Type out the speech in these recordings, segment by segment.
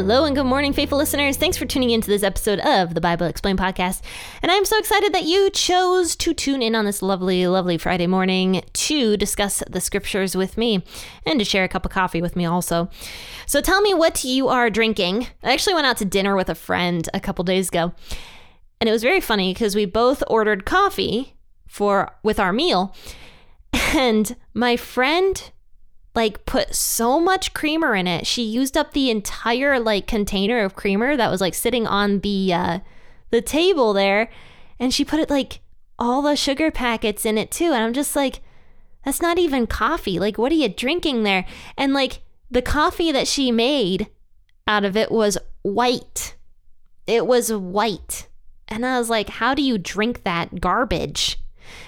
Hello and good morning, faithful listeners. Thanks for tuning into this episode of the Bible Explained podcast. And I'm so excited that you chose to tune in on this lovely, lovely Friday morning to discuss the scriptures with me and to share a cup of coffee with me also. So tell me what you are drinking. I actually went out to dinner with a friend a couple days ago. And it was very funny because we both ordered coffee for with our meal. And my friend like put so much creamer in it. She used up the entire like container of creamer that was like sitting on the uh the table there and she put it like all the sugar packets in it too. And I'm just like that's not even coffee. Like what are you drinking there? And like the coffee that she made out of it was white. It was white. And I was like, how do you drink that garbage?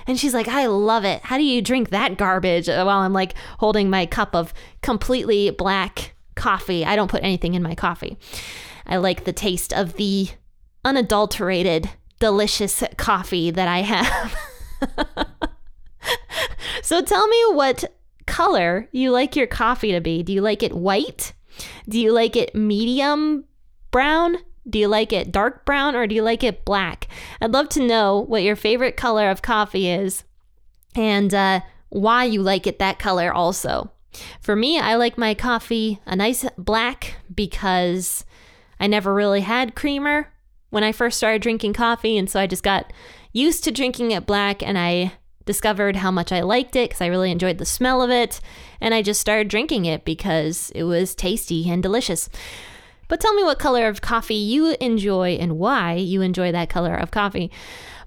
And she's like, I love it. How do you drink that garbage uh, while I'm like holding my cup of completely black coffee? I don't put anything in my coffee. I like the taste of the unadulterated, delicious coffee that I have. so tell me what color you like your coffee to be. Do you like it white? Do you like it medium brown? Do you like it dark brown or do you like it black? I'd love to know what your favorite color of coffee is and uh, why you like it that color also. For me, I like my coffee a nice black because I never really had creamer when I first started drinking coffee. And so I just got used to drinking it black and I discovered how much I liked it because I really enjoyed the smell of it. And I just started drinking it because it was tasty and delicious. But tell me what color of coffee you enjoy and why you enjoy that color of coffee.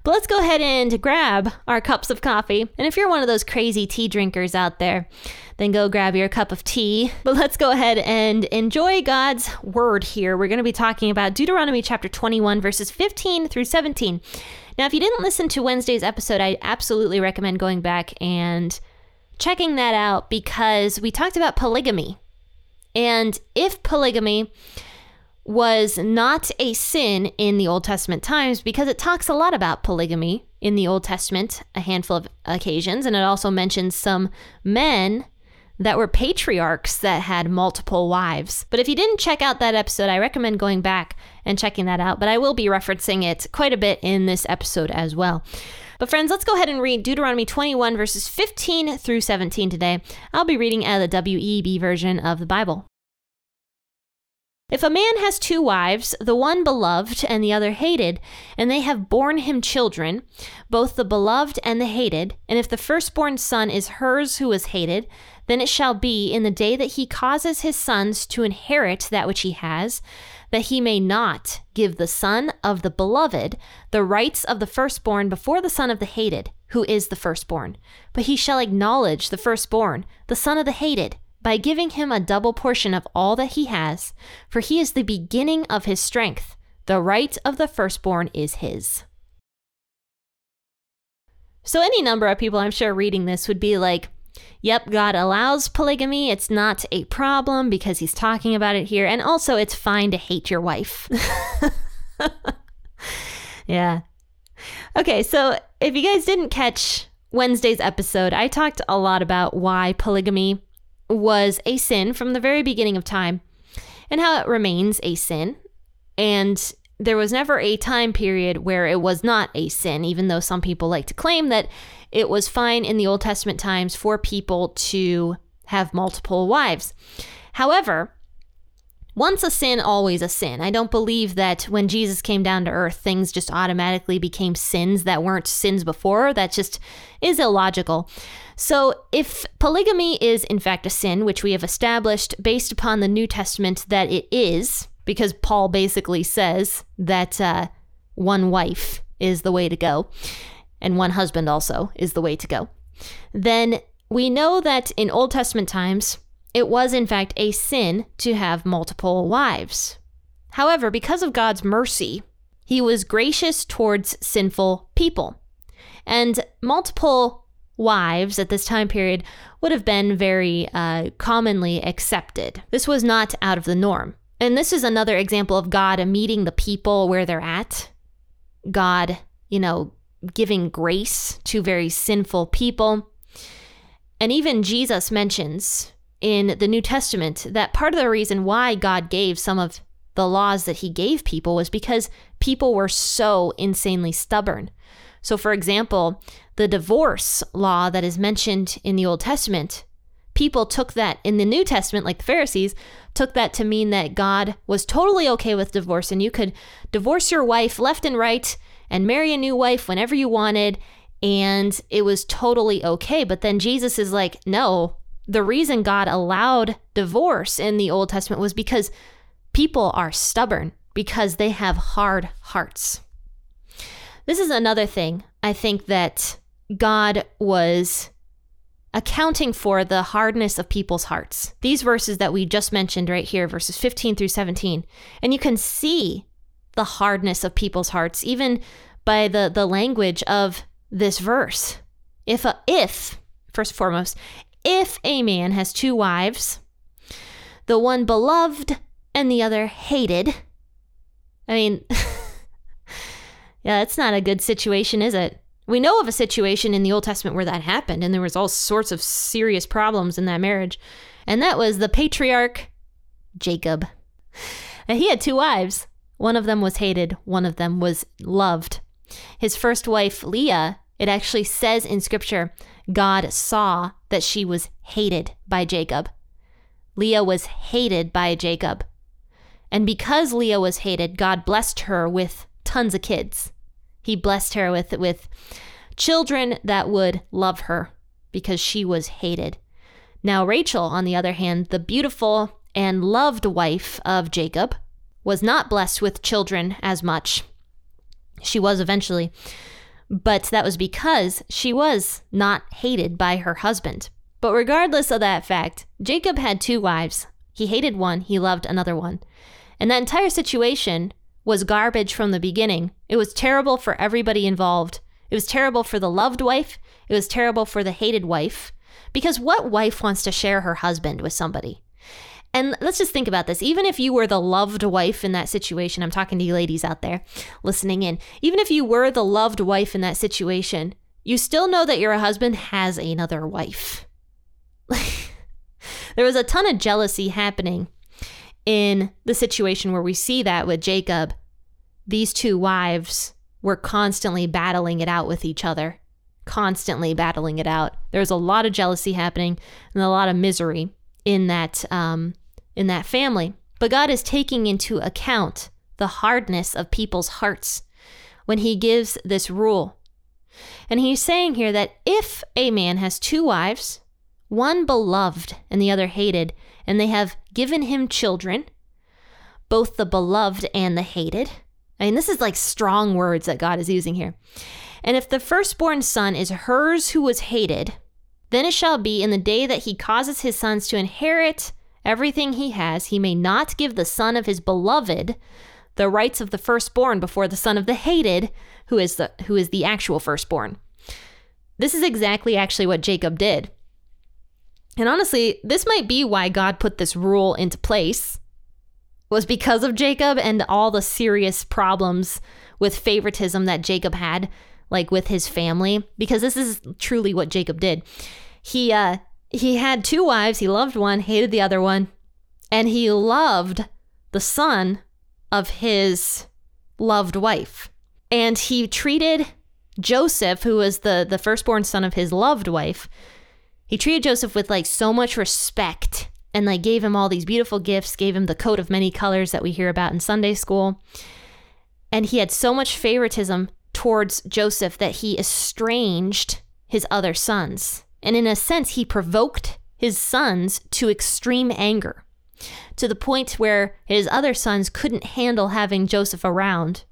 But let's go ahead and grab our cups of coffee. And if you're one of those crazy tea drinkers out there, then go grab your cup of tea. But let's go ahead and enjoy God's word here. We're going to be talking about Deuteronomy chapter 21, verses 15 through 17. Now, if you didn't listen to Wednesday's episode, I absolutely recommend going back and checking that out because we talked about polygamy. And if polygamy was not a sin in the Old Testament times because it talks a lot about polygamy in the Old Testament, a handful of occasions, and it also mentions some men that were patriarchs that had multiple wives. But if you didn't check out that episode, I recommend going back and checking that out. But I will be referencing it quite a bit in this episode as well. But friends, let's go ahead and read Deuteronomy 21, verses 15 through 17 today. I'll be reading out of the WEB version of the Bible. If a man has two wives, the one beloved and the other hated, and they have borne him children, both the beloved and the hated, and if the firstborn son is hers who is hated, then it shall be in the day that he causes his sons to inherit that which he has, that he may not give the son of the beloved the rights of the firstborn before the son of the hated, who is the firstborn, but he shall acknowledge the firstborn, the son of the hated by giving him a double portion of all that he has, for he is the beginning of his strength. The right of the firstborn is his. So, any number of people I'm sure reading this would be like, Yep, God allows polygamy. It's not a problem because he's talking about it here. And also, it's fine to hate your wife. yeah. Okay, so if you guys didn't catch Wednesday's episode, I talked a lot about why polygamy was a sin from the very beginning of time and how it remains a sin. And there was never a time period where it was not a sin, even though some people like to claim that it was fine in the Old Testament times for people to have multiple wives. However, once a sin, always a sin. I don't believe that when Jesus came down to earth, things just automatically became sins that weren't sins before. That just is illogical. So, if polygamy is in fact a sin, which we have established based upon the New Testament that it is, because Paul basically says that uh, one wife is the way to go, and one husband also is the way to go, then we know that in Old Testament times, it was in fact a sin to have multiple wives. However, because of God's mercy, he was gracious towards sinful people. And multiple wives at this time period would have been very uh, commonly accepted. This was not out of the norm. And this is another example of God meeting the people where they're at. God, you know, giving grace to very sinful people. And even Jesus mentions in the New Testament that part of the reason why God gave some of the laws that he gave people was because people were so insanely stubborn. So, for example, the divorce law that is mentioned in the Old Testament, people took that in the New Testament, like the Pharisees, took that to mean that God was totally okay with divorce and you could divorce your wife left and right and marry a new wife whenever you wanted. And it was totally okay. But then Jesus is like, no, the reason God allowed divorce in the Old Testament was because people are stubborn, because they have hard hearts. This is another thing I think that God was accounting for the hardness of people's hearts. These verses that we just mentioned right here, verses 15 through 17, and you can see the hardness of people's hearts even by the, the language of this verse. If a, if first and foremost, if a man has two wives, the one beloved and the other hated, I mean, yeah, that's not a good situation, is it? We know of a situation in the Old Testament where that happened, and there was all sorts of serious problems in that marriage. And that was the patriarch Jacob. And he had two wives. One of them was hated, one of them was loved. His first wife, Leah, it actually says in scripture, God saw that she was hated by Jacob. Leah was hated by Jacob. And because Leah was hated, God blessed her with tons of kids. He blessed her with, with children that would love her because she was hated. Now, Rachel, on the other hand, the beautiful and loved wife of Jacob, was not blessed with children as much. She was eventually, but that was because she was not hated by her husband. But regardless of that fact, Jacob had two wives. He hated one, he loved another one. And that entire situation was garbage from the beginning. It was terrible for everybody involved. It was terrible for the loved wife, it was terrible for the hated wife. Because what wife wants to share her husband with somebody? And let's just think about this. Even if you were the loved wife in that situation, I'm talking to you ladies out there listening in. Even if you were the loved wife in that situation, you still know that your husband has another wife. there was a ton of jealousy happening in the situation where we see that with Jacob. These two wives were constantly battling it out with each other, constantly battling it out. There was a lot of jealousy happening and a lot of misery in that um, in that family. But God is taking into account the hardness of people's hearts when he gives this rule. And he's saying here that if a man has two wives, one beloved and the other hated, and they have given him children, both the beloved and the hated. I mean, this is like strong words that God is using here. And if the firstborn son is hers who was hated, then it shall be in the day that he causes his sons to inherit everything he has, he may not give the son of his beloved the rights of the firstborn before the son of the hated, who is the who is the actual firstborn. This is exactly actually what Jacob did. And honestly, this might be why God put this rule into place was because of Jacob and all the serious problems with favoritism that Jacob had like with his family because this is truly what Jacob did. He uh he had two wives. He loved one, hated the other one, and he loved the son of his loved wife. And he treated Joseph, who was the, the firstborn son of his loved wife, he treated Joseph with like so much respect and like gave him all these beautiful gifts, gave him the coat of many colors that we hear about in Sunday school. And he had so much favoritism towards Joseph that he estranged his other sons. And in a sense, he provoked his sons to extreme anger to the point where his other sons couldn't handle having Joseph around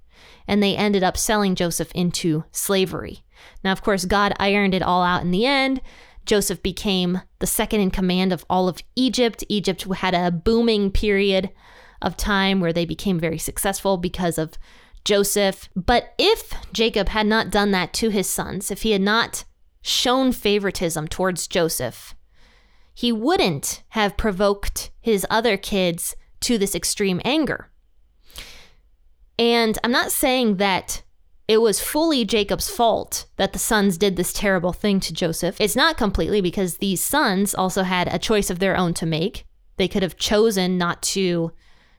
and they ended up selling Joseph into slavery. Now, of course, God ironed it all out in the end. Joseph became the second in command of all of Egypt. Egypt had a booming period of time where they became very successful because of Joseph. But if Jacob had not done that to his sons, if he had not shown favoritism towards Joseph, he wouldn't have provoked his other kids to this extreme anger. And I'm not saying that it was fully Jacob's fault that the sons did this terrible thing to Joseph. It's not completely because these sons also had a choice of their own to make. They could have chosen not to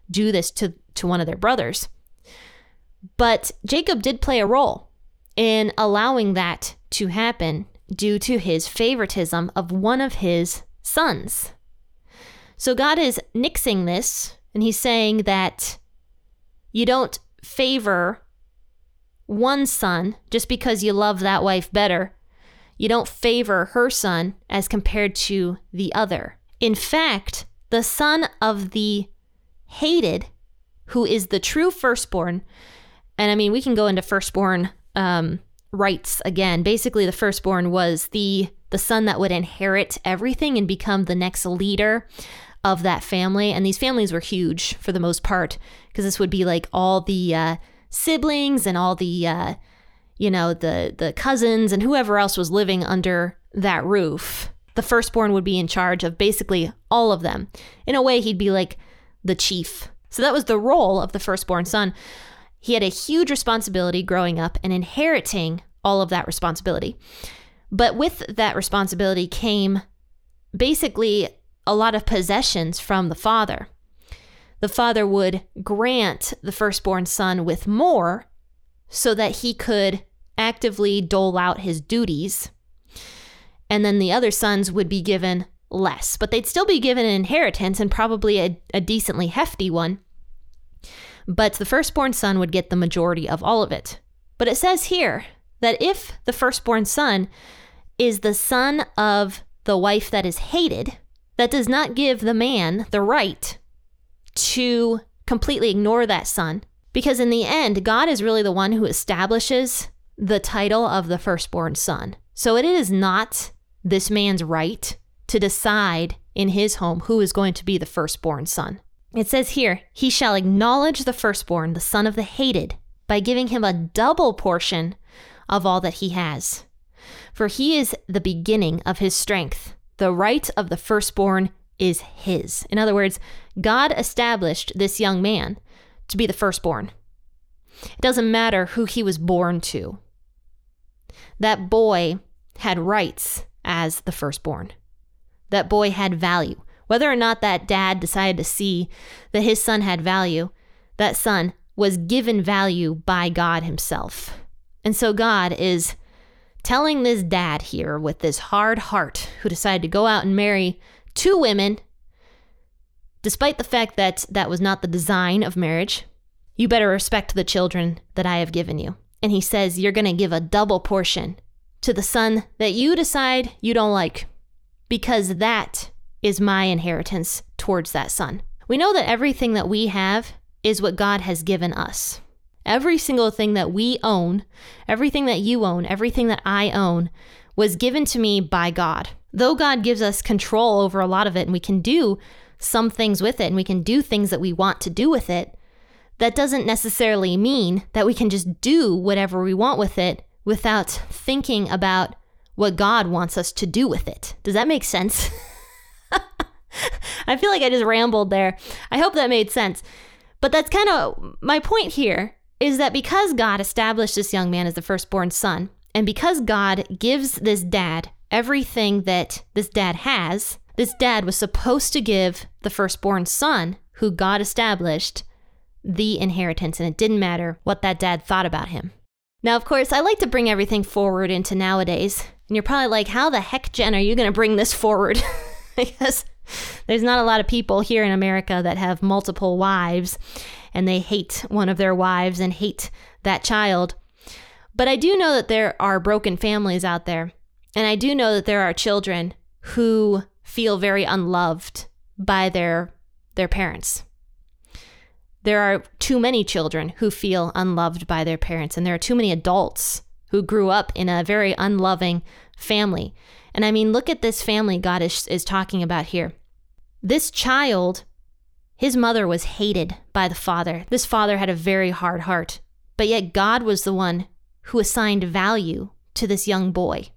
do this to, to one of their brothers. But Jacob did play a role in allowing that to happen due to his favoritism of one of his sons. So God is nixing this, and he's saying that you don't favor one son just because you love that wife better. You don't favor her son as compared to the other. In fact, the son of the hated, who is the true firstborn, and I mean, we can go into firstborn um, rights again. Basically, the firstborn was the the son that would inherit everything and become the next leader of that family. And these families were huge for the most part because this would be like all the uh, siblings and all the uh, you know the the cousins and whoever else was living under that roof. The firstborn would be in charge of basically all of them. In a way, he'd be like the chief. So that was the role of the firstborn son. He had a huge responsibility growing up and inheriting all of that responsibility. But with that responsibility came basically a lot of possessions from the father the father would grant the firstborn son with more so that he could actively dole out his duties. And then the other sons would be given less, but they'd still be given an inheritance and probably a, a decently hefty one. But the firstborn son would get the majority of all of it. But it says here that if the firstborn son is the son of the wife that is hated, that does not give the man the right to completely ignore that son. Because in the end, God is really the one who establishes the title of the firstborn son. So it is not this man's right to decide in his home who is going to be the firstborn son. It says here, he shall acknowledge the firstborn, the son of the hated, by giving him a double portion of all that he has. For he is the beginning of his strength. The right of the firstborn is his. In other words, God established this young man to be the firstborn. It doesn't matter who he was born to. That boy had rights as the firstborn. That boy had value. Whether or not that dad decided to see that his son had value, that son was given value by God himself. And so God is telling this dad here with this hard heart who decided to go out and marry two women, despite the fact that that was not the design of marriage, you better respect the children that I have given you. And he says, You're going to give a double portion to the son that you decide you don't like, because that is my inheritance towards that son. We know that everything that we have is what God has given us. Every single thing that we own, everything that you own, everything that I own, was given to me by God though God gives us control over a lot of it and we can do some things with it and we can do things that we want to do with it, that doesn't necessarily mean that we can just do whatever we want with it without thinking about what God wants us to do with it. Does that make sense? I feel like I just rambled there. I hope that made sense. But that's kind of my point here is that because God established this young man as the firstborn son, and because God gives this dad everything that this dad has, this dad was supposed to give the firstborn son, who God established, the inheritance, and it didn't matter what that dad thought about him. Now, of course, I like to bring everything forward into nowadays, and you're probably like, how the heck, Jen, are you going to bring this forward? because there's not a lot of people here in America that have multiple wives and they hate one of their wives and hate that child. But I do know that there are broken families out there and I do know that there are children who feel very unloved by their their parents. There are too many children who feel unloved by their parents and there are too many adults who grew up in a very unloving family. And I mean, look at this family God is, is talking about here. This child, his mother was hated by the father. This father had a very hard heart, but yet God was the one who assigned value to this young boy.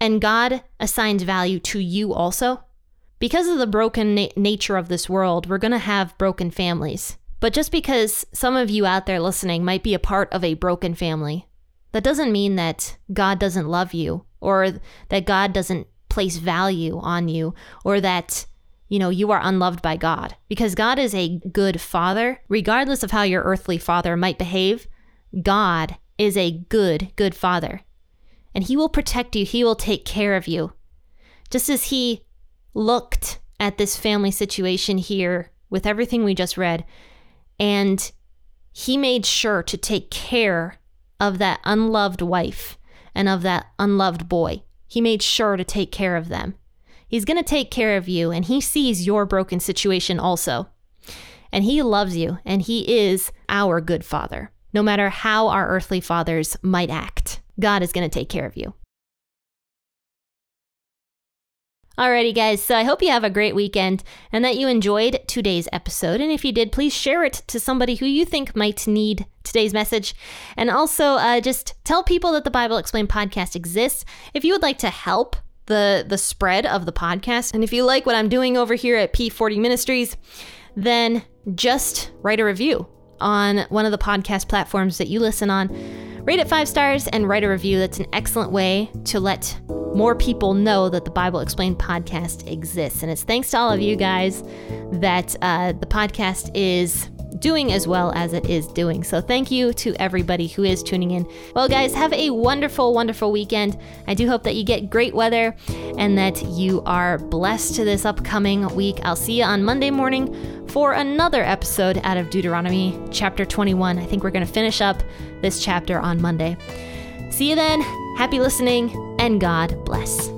and God assigns value to you also. Because of the broken na- nature of this world, we're going to have broken families. But just because some of you out there listening might be a part of a broken family, that doesn't mean that God doesn't love you or that God doesn't place value on you or that you know you are unloved by God. Because God is a good father regardless of how your earthly father might behave God is a good good father. And he will protect you. He will take care of you. Just as he looked at this family situation here with everything we just read and he made sure to take care of that unloved wife and of that unloved boy. He made sure to take care of them. He's going to take care of you, and he sees your broken situation also. And he loves you, and he is our good father. No matter how our earthly fathers might act, God is going to take care of you. Alrighty, guys, so I hope you have a great weekend and that you enjoyed today's episode. And if you did, please share it to somebody who you think might need today's message. And also, uh, just tell people that the Bible Explained podcast exists. If you would like to help the, the spread of the podcast, and if you like what I'm doing over here at P40 Ministries, then just write a review on one of the podcast platforms that you listen on. Rate it five stars and write a review. That's an excellent way to let more people know that the Bible Explained podcast exists. And it's thanks to all of you guys that uh, the podcast is doing as well as it is doing. So thank you to everybody who is tuning in. Well, guys, have a wonderful, wonderful weekend. I do hope that you get great weather and that you are blessed to this upcoming week. I'll see you on Monday morning for another episode out of Deuteronomy chapter 21. I think we're going to finish up this chapter on Monday. See you then. Happy listening, and God bless.